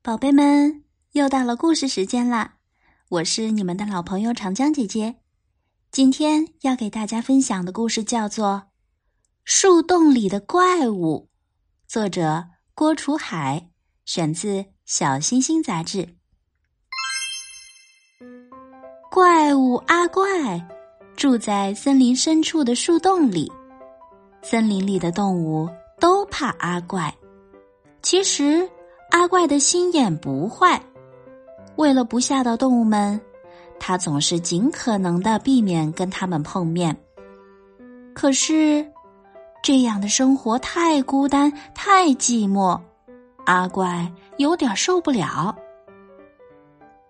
宝贝们，又到了故事时间啦！我是你们的老朋友长江姐姐。今天要给大家分享的故事叫做《树洞里的怪物》，作者郭楚海，选自《小星星》杂志。怪物阿怪住在森林深处的树洞里，森林里的动物都怕阿怪。其实。阿怪的心眼不坏，为了不吓到动物们，他总是尽可能的避免跟他们碰面。可是，这样的生活太孤单、太寂寞，阿怪有点受不了。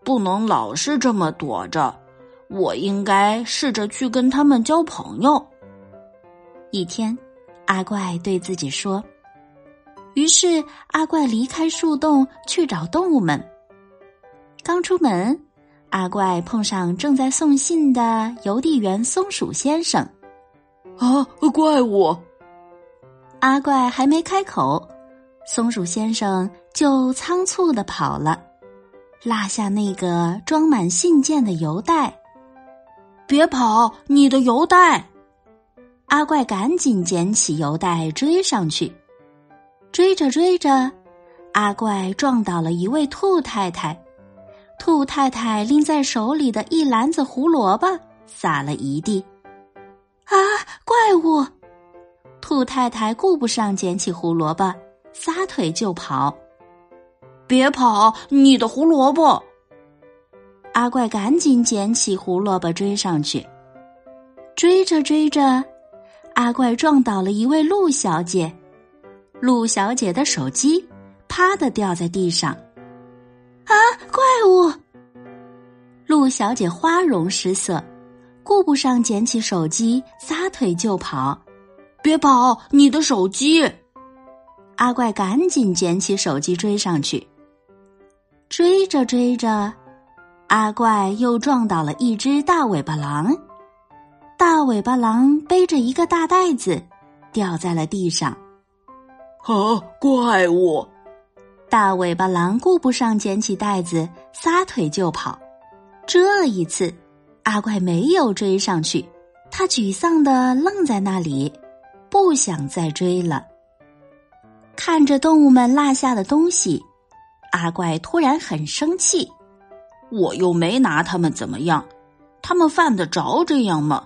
不能老是这么躲着，我应该试着去跟他们交朋友。一天，阿怪对自己说。于是，阿怪离开树洞去找动物们。刚出门，阿怪碰上正在送信的邮递员松鼠先生。啊，怪物！阿怪还没开口，松鼠先生就仓促的跑了，落下那个装满信件的邮袋。别跑，你的邮袋！阿怪赶紧捡起邮袋追上去。追着追着，阿怪撞倒了一位兔太太。兔太太拎在手里的一篮子胡萝卜撒了一地。啊！怪物！兔太太顾不上捡起胡萝卜，撒腿就跑。别跑！你的胡萝卜！阿怪赶紧捡起胡萝卜追上去。追着追着，阿怪撞倒了一位鹿小姐。陆小姐的手机啪的掉在地上，啊！怪物！陆小姐花容失色，顾不上捡起手机，撒腿就跑。别跑！你的手机！阿怪赶紧捡起手机追上去。追着追着，阿怪又撞倒了一只大尾巴狼。大尾巴狼背着一个大袋子，掉在了地上。啊！怪物！大尾巴狼顾不上捡起袋子，撒腿就跑。这一次，阿怪没有追上去，他沮丧的愣在那里，不想再追了。看着动物们落下的东西，阿怪突然很生气。我又没拿他们怎么样，他们犯得着这样吗？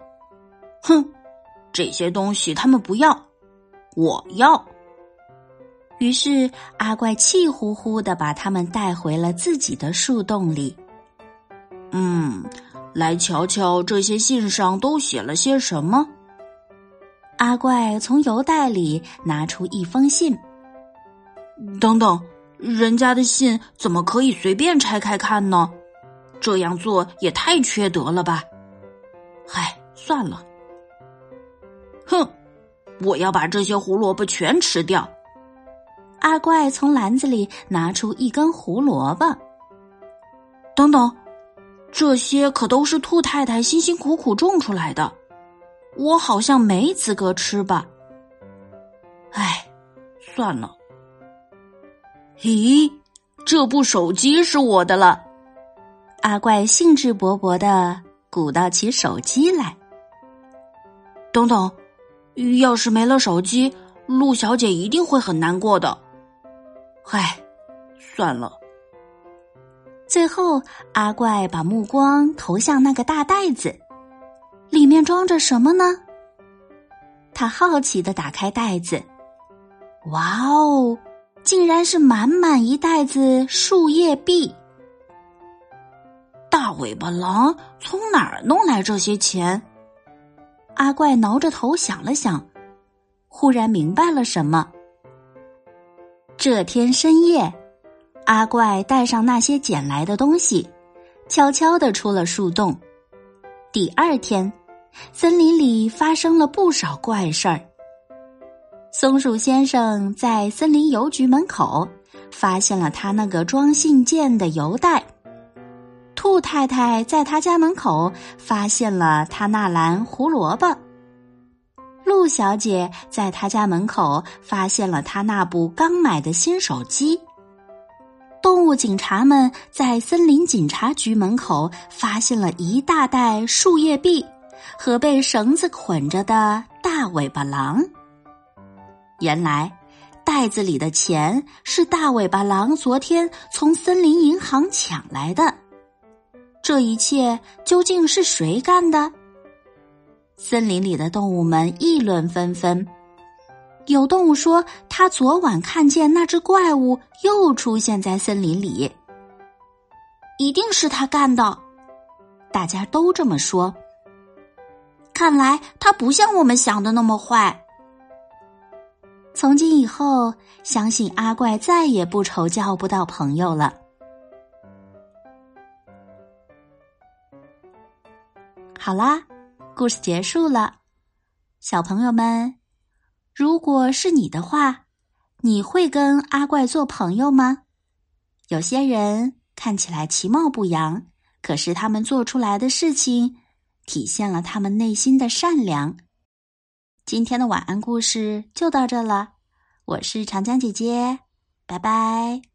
哼！这些东西他们不要，我要。于是，阿怪气呼呼的把他们带回了自己的树洞里。嗯，来瞧瞧这些信上都写了些什么。阿怪从邮袋里拿出一封信。等等，人家的信怎么可以随便拆开看呢？这样做也太缺德了吧！唉，算了。哼，我要把这些胡萝卜全吃掉。阿怪从篮子里拿出一根胡萝卜。等等，这些可都是兔太太辛辛苦苦种出来的，我好像没资格吃吧？唉，算了。咦，这部手机是我的了。阿怪兴致勃勃的鼓捣起手机来。等等，要是没了手机，陆小姐一定会很难过的。唉，算了。最后，阿怪把目光投向那个大袋子，里面装着什么呢？他好奇的打开袋子，哇哦，竟然是满满一袋子树叶币！大尾巴狼从哪儿弄来这些钱？阿怪挠着头想了想，忽然明白了什么。这天深夜，阿怪带上那些捡来的东西，悄悄的出了树洞。第二天，森林里发生了不少怪事儿。松鼠先生在森林邮局门口发现了他那个装信件的邮袋，兔太太在他家门口发现了他那篮胡萝卜。陆小姐在她家门口发现了她那部刚买的新手机。动物警察们在森林警察局门口发现了一大袋树叶币和被绳子捆着的大尾巴狼。原来，袋子里的钱是大尾巴狼昨天从森林银行抢来的。这一切究竟是谁干的？森林里的动物们议论纷纷。有动物说，他昨晚看见那只怪物又出现在森林里，一定是他干的。大家都这么说。看来他不像我们想的那么坏。从今以后，相信阿怪再也不愁交不到朋友了。好啦，故事结束了，小朋友们。如果是你的话，你会跟阿怪做朋友吗？有些人看起来其貌不扬，可是他们做出来的事情体现了他们内心的善良。今天的晚安故事就到这了，我是长江姐姐，拜拜。